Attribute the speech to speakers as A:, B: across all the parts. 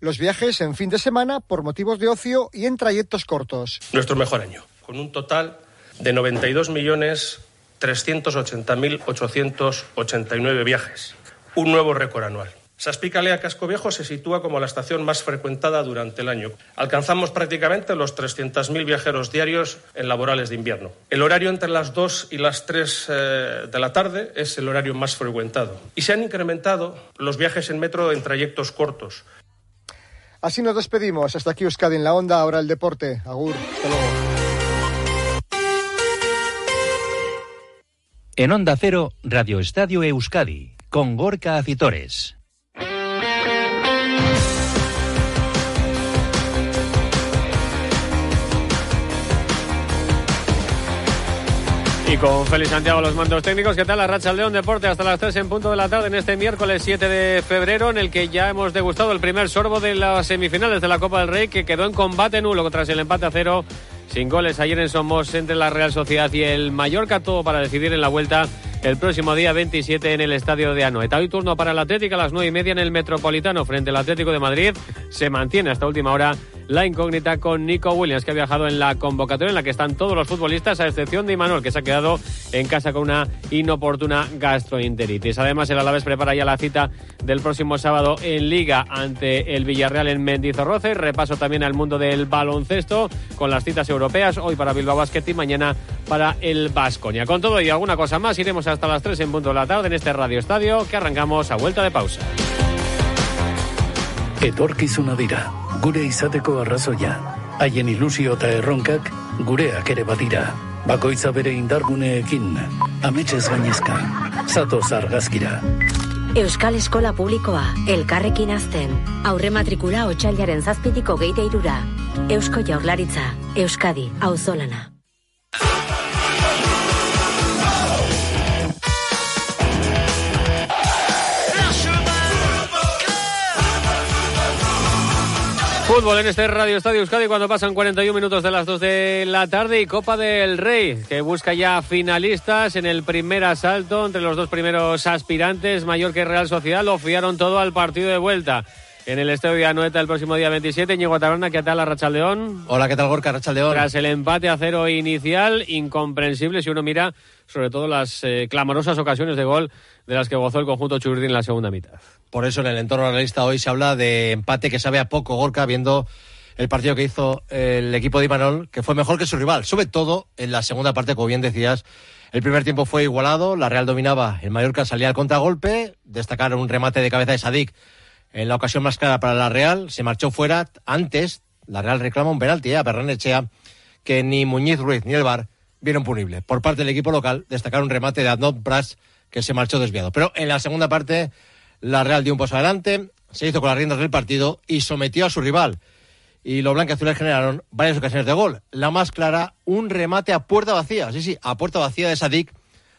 A: los viajes en fin de semana por motivos de ocio y en trayectos cortos.
B: Nuestro mejor año, con un total de 92.380.889 viajes, un nuevo récord anual. Saspicalea Casco Viejo se sitúa como la estación más frecuentada durante el año. Alcanzamos prácticamente los 300.000 viajeros diarios en laborales de invierno. El horario entre las 2 y las 3 eh, de la tarde es el horario más frecuentado. Y se han incrementado los viajes en metro en trayectos cortos.
A: Así nos despedimos. Hasta aquí Euskadi en la onda, ahora el deporte. Agur, hasta luego.
C: En Onda Cero, Radio Estadio Euskadi, con Gorka Acitores.
D: Con Félix Santiago los mandos técnicos, ¿qué tal la racha León Deporte hasta las 3 en punto de la tarde en este miércoles 7 de febrero en el que ya hemos degustado el primer sorbo de las semifinales de la Copa del Rey que quedó en combate nulo tras el empate a cero sin goles ayer en Somos entre la Real Sociedad y el Mallorca, todo para decidir en la vuelta el próximo día 27 en el estadio de Anoeta. Hoy turno para el Atlético a las 9 y media en el Metropolitano frente al Atlético de Madrid. Se mantiene hasta última hora la incógnita con Nico Williams, que ha viajado en la convocatoria en la que están todos los futbolistas, a excepción de Imanol, que se ha quedado en casa con una inoportuna gastroenteritis. Además, el Alavés prepara ya la cita del próximo sábado en Liga ante el Villarreal en Mendizorroce. Repaso también al mundo del baloncesto con las citas europeas, hoy para Bilbao Basket y mañana para el Vasconia. Con todo y alguna cosa más, iremos hasta las 3 en punto de la tarde en este Radio Estadio que arrancamos a vuelta de pausa.
E: Etorkizuna gure izateko arrazoia. Haien ilusio eta erronkak gureak ere badira. Bakoitza bere indarguneekin, ametxez gainezka. Zatoz argazkira.
F: Euskal Eskola Publikoa, elkarrekin azten. Aurre matrikula otxailaren zazpitiko geite irura. Eusko Jaurlaritza, Euskadi, auzolana.
D: Fútbol en este Radio Estadio Euskadi cuando pasan 41 minutos de las 2 de la tarde y Copa del Rey, que busca ya finalistas en el primer asalto entre los dos primeros aspirantes, Mallorca y Real Sociedad, lo fiaron todo al partido de vuelta. En el Estadio de Anoeta el próximo día 27, Ñigo Taberna, ¿qué tal la Rachaldeón?
G: Hola, ¿qué tal Gorka Rachaldeón?
D: Tras el empate a cero inicial, incomprensible si uno mira sobre todo las eh, clamorosas ocasiones de gol de las que gozó el conjunto Churri en la segunda mitad.
G: Por eso en el entorno realista hoy se habla de empate que sabe a poco Gorka viendo el partido que hizo el equipo de Imanol, que fue mejor que su rival, sobre todo en la segunda parte, como bien decías. El primer tiempo fue igualado, la Real dominaba, el Mallorca salía al contragolpe, destacaron un remate de cabeza de Sadik en la ocasión más clara para la Real, se marchó fuera antes, la Real reclama un penalti a Perrenechea, que ni Muñiz Ruiz ni el VAR vieron punible. Por parte del equipo local, destacar un remate de Adnot Pras que se marchó desviado. Pero en la segunda parte, la Real dio un paso adelante, se hizo con las riendas del partido y sometió a su rival. Y los blanqueazules generaron varias ocasiones de gol. La más clara, un remate a puerta vacía. Sí, sí, a puerta vacía de Sadik.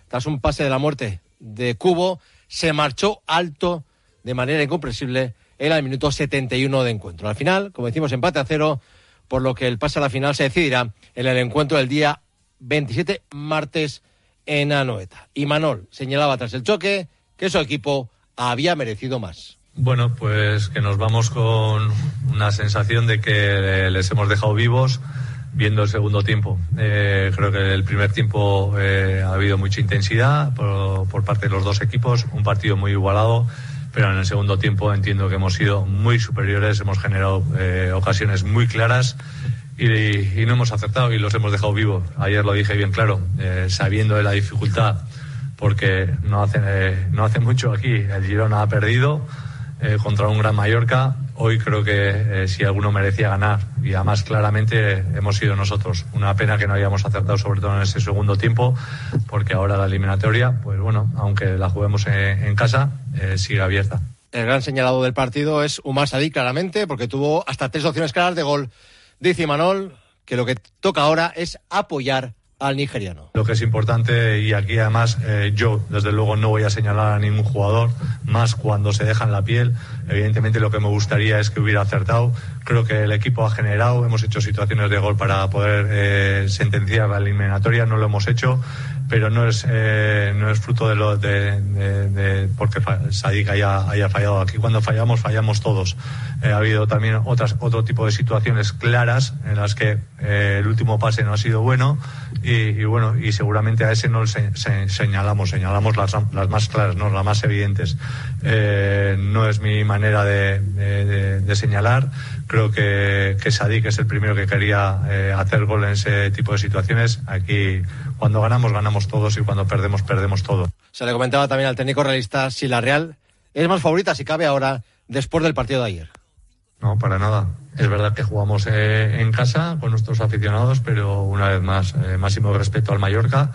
G: Tras un pase de la muerte de Cubo, se marchó alto de manera incomprensible. Era el minuto 71 de encuentro. Al final, como decimos, empate a cero, por lo que el pase a la final se decidirá en el encuentro del día 27, martes, en Anoeta. Y Manol señalaba tras el choque que su equipo había merecido más.
H: Bueno, pues que nos vamos con una sensación de que les hemos dejado vivos viendo el segundo tiempo. Eh, creo que el primer tiempo eh, ha habido mucha intensidad por, parte de los dos equipos, un partido muy igualado, pero en el segundo tiempo entiendo que hemos sido muy superiores, hemos generado eh, ocasiones muy claras y, no hemos acertado y los hemos dejado vivos. Ayer lo dije bien claro, eh, sabiendo de la dificultad, porque no hace, eh, no hace mucho aquí el Girona ha perdido eh, contra un gran Mallorca. Hoy creo que si alguno merecía ganar y además claramente hemos sido nosotros. Una pena que no hayamos acertado sobre todo en ese segundo tiempo, porque ahora la eliminatoria, pues bueno, aunque la juguemos en, casa, sigue abierta.
G: El gran señalado del partido es Umar Sadik, claramente, porque tuvo hasta tres opciones claras de gol Dice Manol que lo que toca ahora es apoyar al nigeriano.
H: Lo que es importante, y aquí además eh, yo desde luego no voy a señalar a ningún jugador, más cuando se dejan la piel. Evidentemente lo que me gustaría es que hubiera acertado. Creo que el equipo ha generado, hemos hecho situaciones de gol para poder eh, sentenciar la eliminatoria, no lo hemos hecho, pero no es eh, no es fruto de lo de, de, porque Sadik haya, haya fallado. Aquí cuando fallamos fallamos todos. Eh, ha habido también otras otro tipo de situaciones claras en las que eh, el último pase no ha sido bueno y, bueno y seguramente a ese no se, señalamos. Señalamos las, las más claras no las más evidentes. No es mi manera de, de señalar. Creo que, que Sadik es el primero que quería hacer gol en ese tipo de situaciones. Aquí cuando ganamos, ganamos todos y cuando perdemos, perdemos todo.
G: Se le comentaba también al técnico realista si la Real es más favorita, si cabe ahora, después del partido de ayer.
H: No, para nada. Es verdad que jugamos eh, en casa con nuestros aficionados, pero una vez más, eh, máximo respeto al Mallorca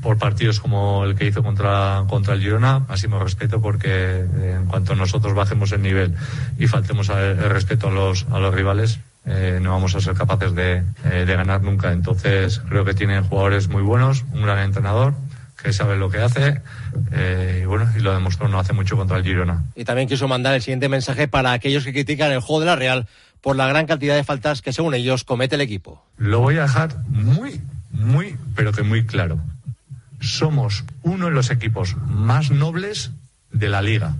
H: por partidos como el que hizo contra, contra el Girona, máximo respeto porque eh, en cuanto nosotros bajemos el nivel y faltemos el, respeto a los, a los rivales, eh, no vamos a ser capaces de, eh, de, ganar nunca. Entonces creo que tienen jugadores muy buenos, un gran entrenador que sabe lo que hace eh, y bueno, y lo demostró no hace mucho contra el Girona.
G: Y también quiso mandar el siguiente mensaje para aquellos que critican el juego de la Real por la gran cantidad de faltas que según ellos comete el equipo.
H: Lo voy a dejar muy, muy, pero que muy claro. Somos uno de los equipos más nobles de la liga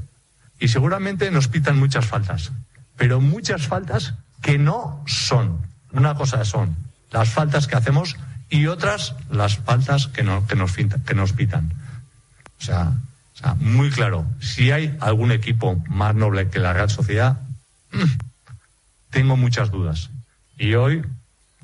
H: y seguramente nos pitan muchas faltas, pero muchas faltas que no son. Una cosa son las faltas que hacemos y otras las faltas que, no, que, nos, que nos pitan. O sea, o sea, muy claro, si hay algún equipo más noble que la Real Sociedad, tengo muchas dudas. Y hoy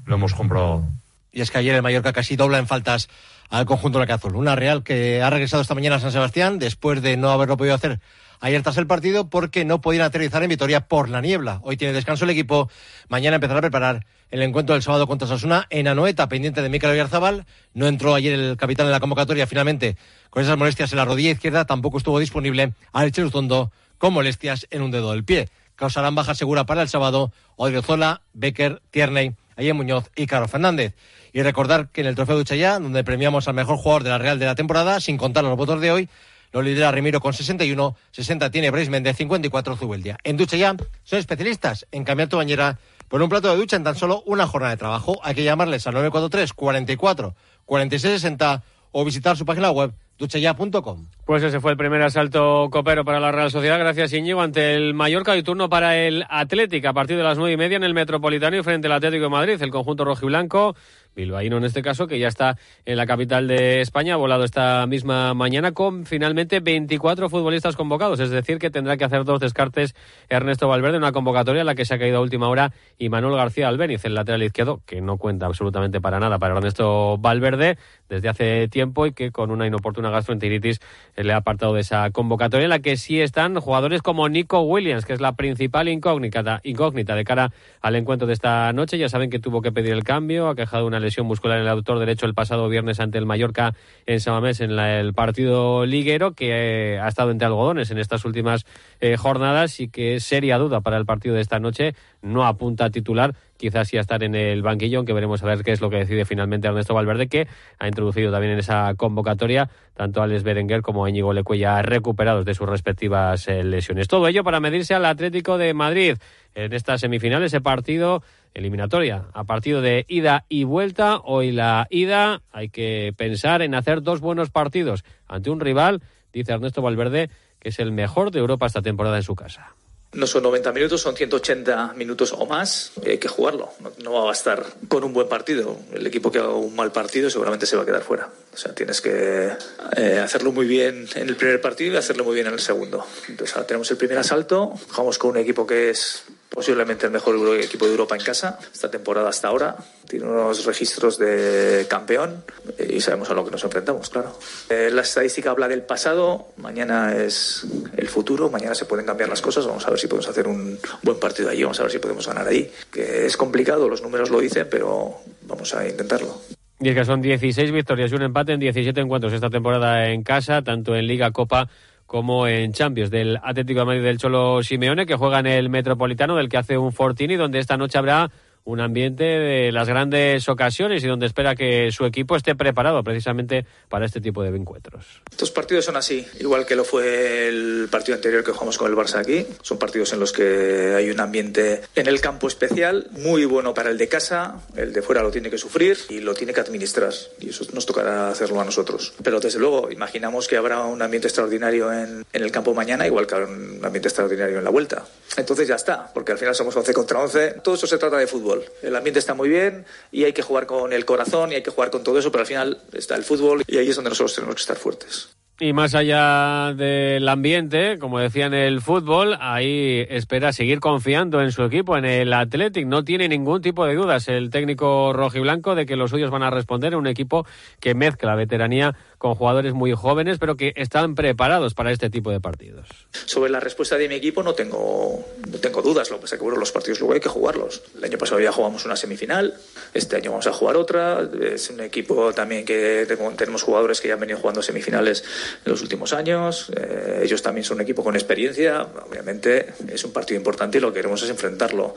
H: lo hemos comprobado.
G: Y es que ayer el Mallorca casi dobla en faltas al conjunto de la Azul. Una Real que ha regresado esta mañana a San Sebastián después de no haberlo podido hacer ayer tras el partido porque no podían aterrizar en Vitoria por la niebla. Hoy tiene descanso el equipo. Mañana empezará a preparar el encuentro del sábado contra Sasuna en Anoeta, pendiente de Mikel Oyarzabal. No entró ayer el capitán de la convocatoria finalmente con esas molestias en la rodilla izquierda. Tampoco estuvo disponible Alex Tondo con molestias en un dedo del pie. Causarán baja segura para el sábado Odriozola, Becker, Tierney, Ayen Muñoz y Carlos Fernández. Y recordar que en el Trofeo Duchaya, donde premiamos al mejor jugador de la Real de la temporada, sin contar los votos de hoy, lo lidera Remiro con 61, 60 tiene Brais Méndez, 54 Zubeldia. En ducha ya son especialistas en cambiar tu bañera por un plato de ducha en tan solo una jornada de trabajo. Hay que llamarles al 943 44 46 60 o visitar su página web duchaya.com.
D: Pues ese fue el primer asalto copero para la Real Sociedad, gracias Íñigo, ante el Mallorca. Y turno para el Atlético a partir de las nueve y media en el Metropolitano y frente al Atlético de Madrid, el conjunto rojiblanco bilbaíno en este caso, que ya está en la capital de España, ha volado esta misma mañana con finalmente 24 futbolistas convocados, es decir, que tendrá que hacer dos descartes Ernesto Valverde, una convocatoria en la que se ha caído a última hora y Manuel García Albeniz, el lateral izquierdo, que no cuenta absolutamente para nada para Ernesto Valverde desde hace tiempo y que con una inoportuna gastroenteritis le ha apartado de esa convocatoria en la que sí están jugadores como Nico Williams, que es la principal incógnita, incógnita de cara al encuentro de esta noche. Ya saben que tuvo que pedir el cambio, ha quejado una lesión muscular en el autor derecho el pasado viernes ante el Mallorca en Samamés en el partido liguero, que eh, ha estado entre algodones en estas últimas eh, jornadas y que es seria duda para el partido de esta noche. No apunta a titular, quizás sí a estar en el banquillo, aunque veremos a ver qué es lo que decide finalmente Ernesto Valverde, que ha introducido también en esa convocatoria tanto a Alex Berenguer como a Íñigo Lecuella recuperados de sus respectivas eh, lesiones. Todo ello para medirse al Atlético de Madrid en estas semifinales, ese partido eliminatoria a partido de ida y vuelta. Hoy la ida hay que pensar en hacer dos buenos partidos ante un rival, dice Ernesto Valverde, que es el mejor de Europa esta temporada en su casa.
I: No son 90 minutos, son 180 minutos o más. hay que jugarlo. No, va a bastar con un buen partido. El equipo que haga un mal partido seguramente se va a quedar fuera. O sea, tienes que eh, hacerlo muy bien en el primer partido y hacerlo muy bien en el segundo. Entonces, ahora tenemos el primer asalto. Jugamos con un equipo que es posiblemente el mejor equipo de Europa en casa esta temporada hasta ahora. Tiene unos registros de campeón y sabemos a lo que nos enfrentamos, claro. Eh, la estadística habla del pasado, mañana es el futuro, mañana se pueden cambiar las cosas, vamos a ver si podemos hacer un buen partido allí, vamos a ver si podemos ganar ahí. Que es complicado, los números lo dicen, pero vamos a intentarlo.
D: Y que son 16 victorias y un empate en 17 encuentros esta temporada en casa, tanto en Liga, Copa como en Champions del Atlético de Madrid del Cholo Simeone, que juega en el Metropolitano, del que hace un Fortini, donde esta noche habrá un ambiente de las grandes ocasiones y donde espera que su equipo esté preparado precisamente para este tipo de encuentros.
I: Estos partidos son así, igual que lo fue el partido anterior que jugamos con el Barça aquí. Son partidos en los que hay un ambiente en el campo especial, muy bueno para el de casa, el de fuera lo tiene que sufrir y lo tiene que administrar y eso nos tocará hacerlo a nosotros. Pero desde luego, imaginamos que habrá un ambiente extraordinario en, en el campo mañana, igual que un ambiente extraordinario en la vuelta. Entonces ya está, porque al final somos 11 contra 11. Todo eso se trata de fútbol. El ambiente está muy bien y hay que jugar con el corazón y hay que jugar con todo eso, pero al final está el fútbol y ahí es donde nosotros tenemos que estar fuertes.
D: Y más allá del ambiente, como decía en el fútbol, ahí espera seguir confiando en su equipo, en el Athletic. No tiene ningún tipo de dudas el técnico rojiblanco de que los suyos van a responder en un equipo que mezcla veteranía con jugadores muy jóvenes, pero que están preparados para este tipo de partidos.
I: Sobre la respuesta de mi equipo no tengo, no tengo dudas, lo que pasa es que bueno, los partidos luego hay que jugarlos. El año pasado ya jugamos una semifinal, este año vamos a jugar otra. Es un equipo también que tenemos jugadores que ya han venido jugando semifinales en los últimos años. Eh, ellos también son un equipo con experiencia. Obviamente es un partido importante y lo que queremos es enfrentarlo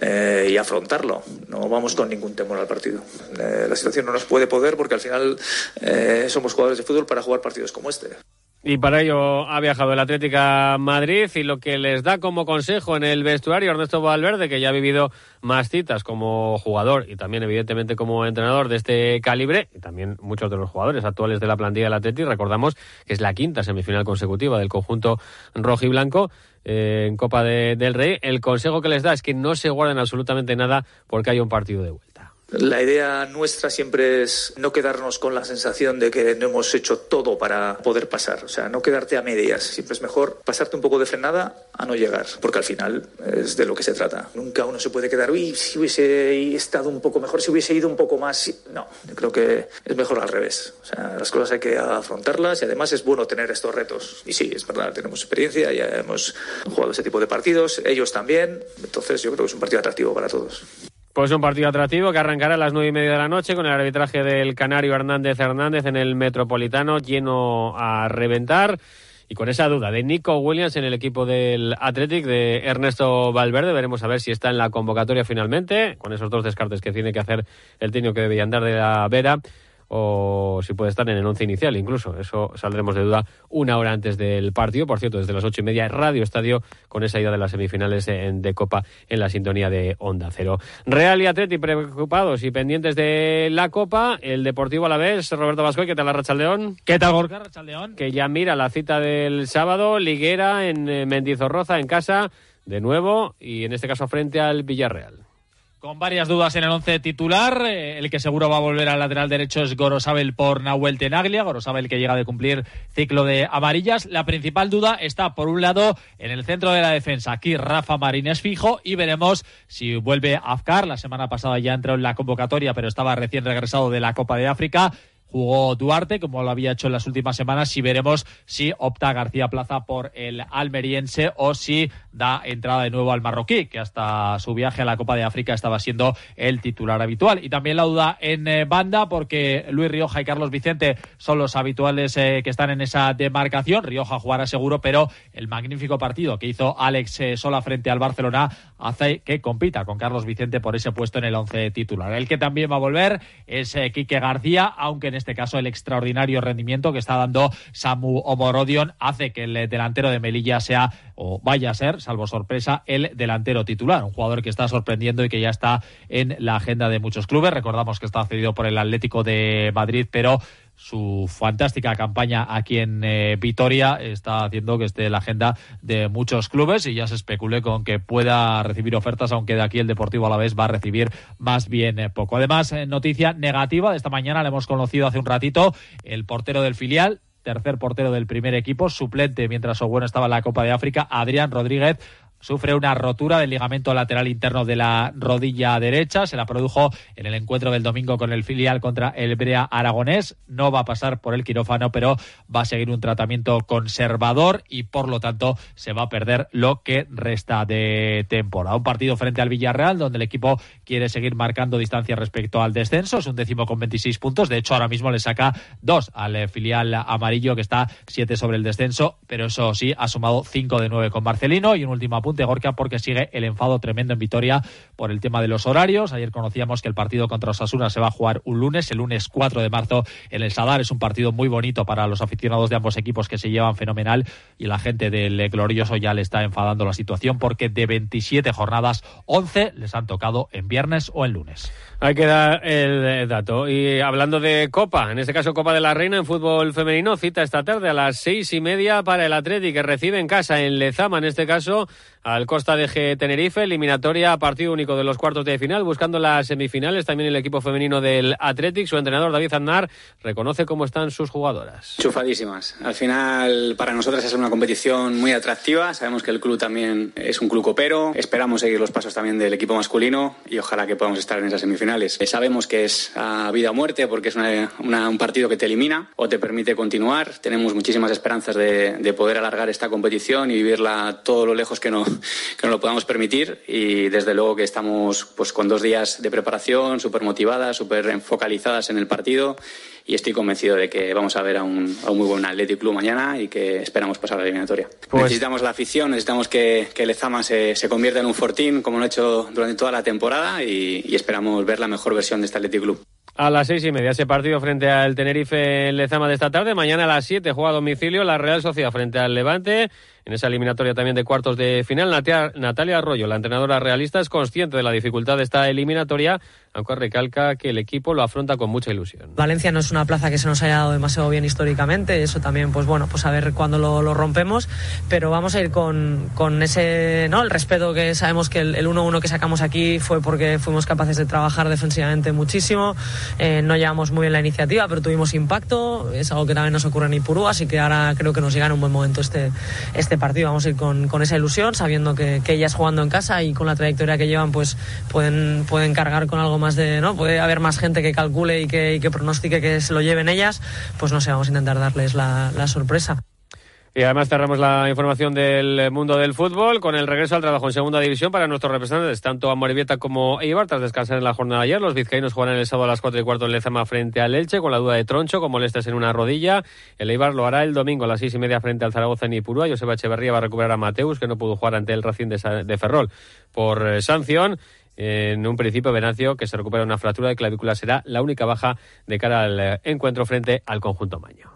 I: eh, y afrontarlo. No vamos con ningún temor al partido. Eh, la situación no nos puede poder porque al final eh, somos jugadores de fútbol para jugar partidos como este.
D: Y para ello ha viajado el Atlética Madrid y lo que les da como consejo en el vestuario Ernesto Valverde, que ya ha vivido más citas como jugador y también evidentemente como entrenador de este calibre, y también muchos de los jugadores actuales de la plantilla del Atlético, recordamos que es la quinta semifinal consecutiva del conjunto rojo y blanco eh, en Copa de, del Rey, el consejo que les da es que no se guarden absolutamente nada porque hay un partido de vuelta.
I: La idea nuestra siempre es no quedarnos con la sensación de que no hemos hecho todo para poder pasar. O sea, no quedarte a medias. Siempre es mejor pasarte un poco de frenada a no llegar, porque al final es de lo que se trata. Nunca uno se puede quedar, uy, si hubiese estado un poco mejor, si hubiese ido un poco más. No, yo creo que es mejor al revés. O sea, las cosas hay que afrontarlas y además es bueno tener estos retos. Y sí, es verdad, tenemos experiencia, ya hemos jugado ese tipo de partidos, ellos también. Entonces yo creo que es un partido atractivo para todos.
D: Pues un partido atractivo que arrancará a las nueve y media de la noche con el arbitraje del canario Hernández Hernández en el Metropolitano lleno a reventar. Y con esa duda de Nico Williams en el equipo del Athletic de Ernesto Valverde, veremos a ver si está en la convocatoria finalmente, con esos dos descartes que tiene que hacer el técnico que debía andar de la Vera o si puede estar en el once inicial incluso. Eso saldremos de duda una hora antes del partido. Por cierto, desde las ocho y media, Radio Estadio con esa ida de las semifinales de Copa en la sintonía de Onda Cero. Real y Atleti preocupados y pendientes de la Copa. El Deportivo a la vez, Roberto Vascoy, ¿qué tal la Rachaldeón?
J: ¿Qué tal Gorka Rachaldeón?
D: Que ya mira la cita del sábado, Liguera en eh, Mendizorroza en casa, de nuevo, y en este caso frente al Villarreal.
J: Con varias dudas en el once titular, eh, el que seguro va a volver al lateral derecho es Gorosabel por Nahuel Tenaglia, Gorosabel que llega de cumplir ciclo de amarillas. La principal duda está, por un lado, en el centro de la defensa. Aquí Rafa Marín es fijo y veremos si vuelve Afkar. La semana pasada ya entró en la convocatoria, pero estaba recién regresado de la Copa de África jugó Duarte, como lo había hecho en las últimas semanas, y veremos si opta García Plaza por el almeriense o si da entrada de nuevo al marroquí, que hasta su viaje a la Copa de África estaba siendo el titular habitual. Y también la duda en eh, banda, porque Luis Rioja y Carlos Vicente son los habituales eh, que están en esa demarcación. Rioja jugará seguro, pero el magnífico partido que hizo Alex eh, Sola frente al Barcelona hace que compita con Carlos Vicente por ese puesto en el once titular. El que también va a volver es Quique García, aunque en este caso el extraordinario rendimiento que está dando Samu Omorodion hace que el delantero de Melilla sea o vaya a ser, salvo sorpresa, el delantero titular, un jugador que está sorprendiendo y que ya está en la agenda de muchos clubes. Recordamos que está cedido por el Atlético de Madrid, pero su fantástica campaña aquí en eh, Vitoria está haciendo que esté en la agenda de muchos clubes y ya se especule con que pueda recibir ofertas, aunque de aquí el Deportivo a la vez va a recibir más bien eh, poco. Además, eh, noticia negativa de esta mañana, le hemos conocido hace un ratito, el portero del filial, tercer portero del primer equipo, suplente mientras Ogueno estaba en la Copa de África, Adrián Rodríguez, sufre una rotura del ligamento lateral interno de la rodilla derecha. Se la produjo en el encuentro del domingo con el filial contra el Brea Aragonés. No va a pasar por el quirófano, pero va a seguir un tratamiento conservador y por lo tanto se va a perder lo que resta de temporada. Un partido frente al Villarreal donde el equipo quiere seguir marcando distancia respecto al descenso. Es un décimo con 26 puntos. De hecho, ahora mismo le saca dos al filial amarillo que está siete sobre el descenso, pero eso sí, ha sumado cinco de nueve con Marcelino y un último apunte Gorka, porque sigue el enfado tremendo en Vitoria por el tema de los horarios. Ayer conocíamos que el partido contra Osasuna se va a jugar un lunes, el lunes 4 de marzo en el Sadar. Es un partido muy bonito para los aficionados de ambos equipos que se llevan fenomenal y la gente del Glorioso ya le está enfadando la situación porque de 27 jornadas, 11 les han tocado en viernes o en lunes.
D: Hay que dar el dato. Y hablando de Copa, en este caso Copa de la Reina en fútbol femenino, cita esta tarde a las seis y media para el Atleti que recibe en casa en Lezama, en este caso al Costa de G Tenerife, eliminatoria partido único de los cuartos de final, buscando las semifinales. También el equipo femenino del Athletic, su entrenador David Aznar reconoce cómo están sus jugadoras.
K: Chufadísimas. Al final, para nosotras es una competición muy atractiva. Sabemos que el club también es un club copero. Esperamos seguir los pasos también del equipo masculino y ojalá que podamos estar en esas semifinales. Eh, sabemos que es a vida o muerte porque es un partido que te elimina o te permite continuar. Tenemos muchísimas esperanzas de, de poder alargar esta competición y vivirla todo lo lejos que no, que nos lo podamos permitir y desde luego que estamos pues con dos días de preparación súper motivadas, súper focalizadas en el partido y estoy convencido de que vamos a ver a un, a un muy buen Athletic Club mañana y que esperamos pasar la eliminatoria. Pues... Necesitamos la afición, necesitamos que, que Lezama se, se, convierta en un fortín como lo ha hecho durante toda la temporada y, y esperamos ver la mejor versión de este Athletic Club.
D: A las seis y media ese partido frente al Tenerife en Lezama de esta tarde. Mañana a las siete juega a domicilio la Real Sociedad frente al Levante. En esa eliminatoria también de cuartos de final, Natalia Arroyo, la entrenadora realista, es consciente de la dificultad de esta eliminatoria, aunque recalca que el equipo lo afronta con mucha ilusión.
L: Valencia no es una plaza que se nos haya dado demasiado bien históricamente, eso también, pues bueno, pues a ver cuándo lo, lo rompemos, pero vamos a ir con, con, ese, ¿no? El respeto que sabemos que el 1-1 que sacamos aquí fue porque fuimos capaces de trabajar defensivamente muchísimo, eh, no llevamos muy bien la iniciativa, pero tuvimos impacto, es algo que también nos ocurre en Ipurú, así que ahora creo que nos llega en un buen momento este, este partido. Vamos a ir con, con esa ilusión, sabiendo que, que, ellas jugando en casa y con la trayectoria que llevan, pues pueden, pueden cargar con algo más de, ¿no? Puede haber más gente que calcule y que, y que pronostique que se lo lleven ellas, pues no sé, vamos a intentar darles la, la sorpresa.
D: Y además cerramos la información del mundo del fútbol con el regreso al trabajo en segunda división para nuestros representantes, tanto Amoribieta como Eibar, tras descansar en la jornada de ayer. Los vizcaínos jugarán el sábado a las 4 y cuarto en Lezama frente al Elche, con la duda de Troncho, con molestias en una rodilla. El Eibar lo hará el domingo a las 6 y media frente al Zaragoza en Ipurúa. Joseba Echeverría va a recuperar a Mateus, que no pudo jugar ante el Racing de, de Ferrol por eh, sanción. En un principio, Venancio, que se recupera una fractura de clavícula, será la única baja de cara al eh, encuentro frente al conjunto maño.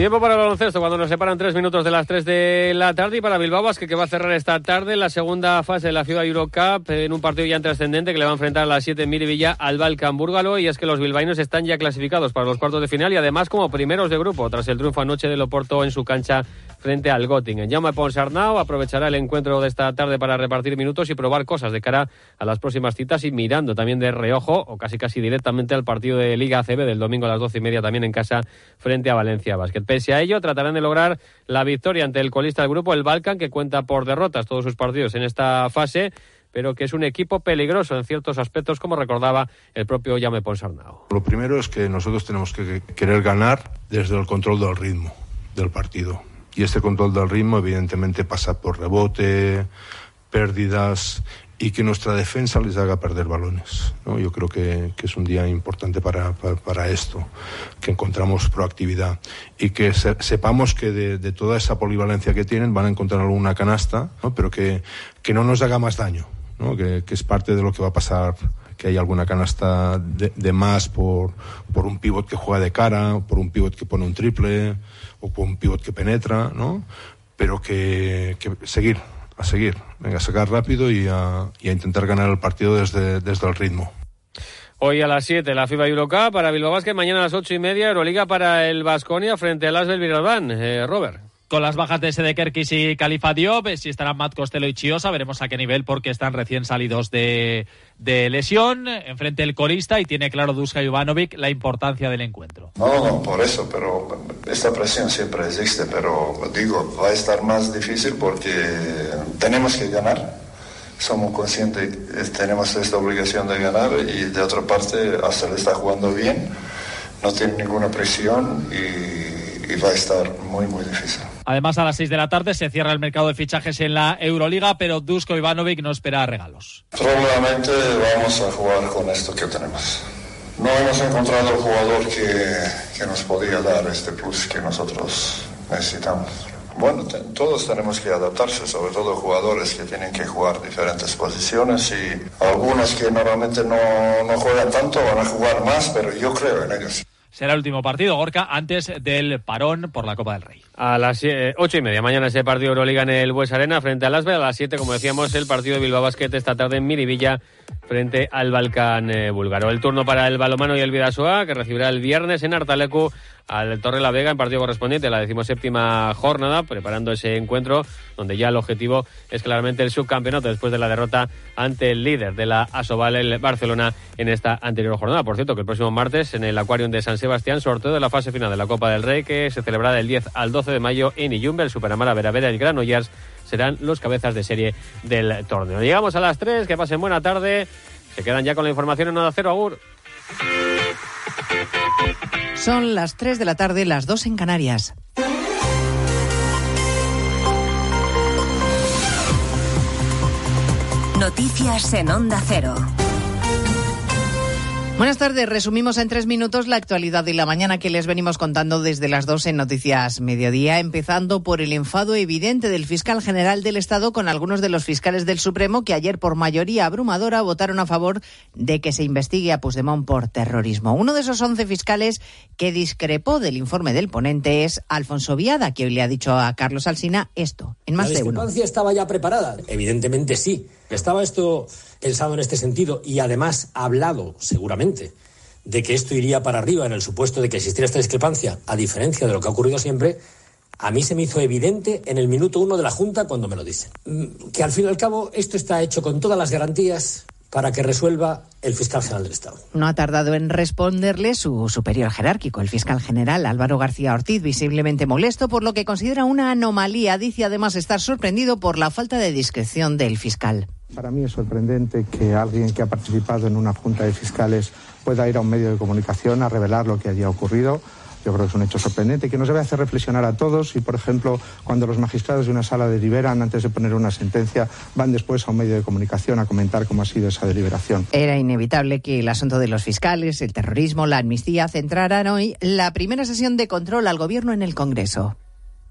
D: Tiempo para el baloncesto cuando nos separan tres minutos de las tres de la tarde y para Bilbao Basket que va a cerrar esta tarde la segunda fase de la Ciudad Eurocup en un partido ya trascendente que le va a enfrentar a las 7 en Mirivilla al Balkan Búrgalo y es que los bilbaínos están ya clasificados para los cuartos de final y además como primeros de grupo tras el triunfo anoche del Oporto en su cancha frente al Göttingen. Jaume Ponsarnau aprovechará el encuentro de esta tarde para repartir minutos y probar cosas de cara a las próximas citas y mirando también de reojo o casi casi directamente al partido de Liga ACB del domingo a las doce y media también en casa frente a Valencia Basket. Pese a ello, tratarán de lograr la victoria ante el colista del grupo, el Balkan, que cuenta por derrotas todos sus partidos en esta fase pero que es un equipo peligroso en ciertos aspectos, como recordaba el propio Jaume Ponsarnau.
M: Lo primero es que nosotros tenemos que querer ganar desde el control del ritmo del partido. Y este control del ritmo evidentemente pasa por rebote, pérdidas y que nuestra defensa les haga perder balones. ¿no? Yo creo que, que, es un día importante para, para, esto, que encontramos proactividad y que se, sepamos que de, de, toda esa polivalencia que tienen van a encontrar alguna canasta, ¿no? pero que, que no nos haga más daño, ¿no? que, que es parte de lo que va a pasar que hay alguna canasta de, de, más por, por un pivot que juega de cara, por un pivot que pone un triple, o por un pivot que penetra, ¿no? Pero que, seguir, a seguir, venga, a sacar rápido y a, intentar ganar el partido desde, el ritmo.
D: Hoy a las 7 la FIBA Eurocup para Bilbao Basket, mañana a las 8 y media Euroliga para el Vasconia frente al Asbel Viralbán. Eh, Robert
J: con las bajas de Sede Kerkis y Califa Diop, si estarán Matt Costello y Chiosa, veremos a qué nivel porque están recién salidos de, de lesión, enfrente el corista y tiene claro Duska Ivanovic la importancia del encuentro.
N: No, no, por eso, pero esta presión siempre existe, pero digo, va a estar más difícil porque tenemos que ganar, somos conscientes que tenemos esta obligación de ganar y de otra parte le está jugando bien, no tiene ninguna presión y, y va a estar muy muy difícil.
J: Además, a las 6 de la tarde se cierra el mercado de fichajes en la Euroliga, pero Dusko Ivanovic no espera regalos.
N: Probablemente vamos a jugar con esto que tenemos. No hemos encontrado el jugador que, que nos podía dar este plus que nosotros necesitamos. Bueno, te- todos tenemos que adaptarse, sobre todo jugadores que tienen que jugar diferentes posiciones y algunos que normalmente no, no juegan tanto van a jugar más, pero yo creo en ellos.
J: Será el último partido, Gorka, antes del parón por la Copa del Rey.
D: A las eh, ocho y media mañana ese partido Euroliga en el Bues Arena frente al Asbel. A las siete, como decíamos, el partido de Bilbao Basket esta tarde en Miribilla frente al Balcán eh, búlgaro. El turno para el balomano y el Vidasoa, que recibirá el viernes en Artalecu al Torre la Vega en partido correspondiente a la decimoséptima jornada, preparando ese encuentro donde ya el objetivo es claramente el subcampeonato después de la derrota ante el líder de la Asobal, el Barcelona, en esta anterior jornada. Por cierto, que el próximo martes en el Aquarium de San Sebastián, sorteo de la fase final de la Copa del Rey, que se celebrará del 10 al 12 de mayo en Iyumbe, el Superamara Veravera y el Granollers serán los cabezas de serie del torneo. Llegamos a las 3, que pasen buena tarde. Se quedan ya con la información en Onda Cero, Agur.
O: Son las 3 de la tarde, las 2 en Canarias.
P: Noticias en Onda Cero.
O: Buenas tardes. Resumimos en tres minutos la actualidad de la mañana que les venimos contando desde las dos en Noticias Mediodía, empezando por el enfado evidente del fiscal general del Estado con algunos de los fiscales del Supremo que ayer por mayoría abrumadora votaron a favor de que se investigue a Puigdemont por terrorismo. Uno de esos once fiscales que discrepó del informe del ponente es Alfonso Viada, que hoy le ha dicho a Carlos Alsina esto, en más
Q: ¿La
O: de uno.
Q: discrepancia estaba ya preparada? Evidentemente sí. Estaba esto pensado en este sentido y además hablado, seguramente, de que esto iría para arriba en el supuesto de que existiera esta discrepancia, a diferencia de lo que ha ocurrido siempre. A mí se me hizo evidente en el minuto uno de la Junta cuando me lo dicen. Mm, Que al fin y al cabo esto está hecho con todas las garantías para que resuelva el fiscal general del Estado.
O: No ha tardado en responderle su superior jerárquico, el fiscal general Álvaro García Ortiz, visiblemente molesto por lo que considera una anomalía. Dice además estar sorprendido por la falta de discreción del fiscal.
R: Para mí es sorprendente que alguien que ha participado en una junta de fiscales pueda ir a un medio de comunicación a revelar lo que haya ocurrido. Yo creo que es un hecho sorprendente que nos debe hacer reflexionar a todos y, por ejemplo, cuando los magistrados de una sala deliberan antes de poner una sentencia, van después a un medio de comunicación a comentar cómo ha sido esa deliberación.
O: Era inevitable que el asunto de los fiscales, el terrorismo, la amnistía centraran hoy la primera sesión de control al gobierno en el Congreso.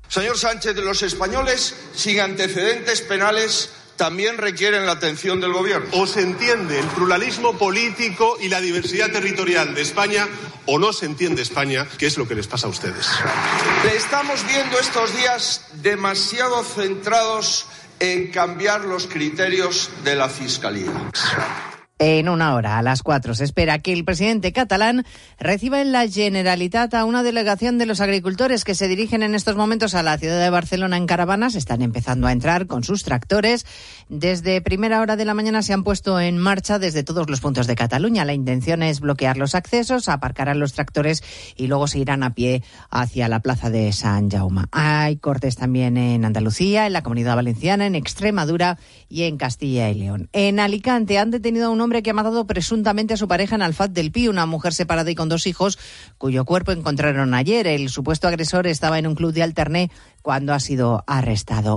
S: Señor Sánchez, los españoles sin antecedentes penales también requieren la atención del gobierno.
T: O se entiende el pluralismo político y la diversidad territorial de España o no se entiende España, que es lo que les pasa a ustedes.
S: Le estamos viendo estos días demasiado centrados en cambiar los criterios de la Fiscalía.
O: En una hora, a las cuatro, se espera que el presidente catalán reciba en la Generalitat a una delegación de los agricultores que se dirigen en estos momentos a la ciudad de Barcelona en caravanas. Están empezando a entrar con sus tractores. Desde primera hora de la mañana se han puesto en marcha desde todos los puntos de Cataluña. La intención es bloquear los accesos, aparcarán los tractores y luego se irán a pie hacia la plaza de San Jaume. Hay cortes también en Andalucía, en la Comunidad Valenciana, en Extremadura y en Castilla y León. En Alicante han detenido a un hombre que ha matado presuntamente a su pareja en Alfaz del Pi, una mujer separada y con dos hijos, cuyo cuerpo encontraron ayer. El supuesto agresor estaba en un club de Alterné cuando ha sido arrestado.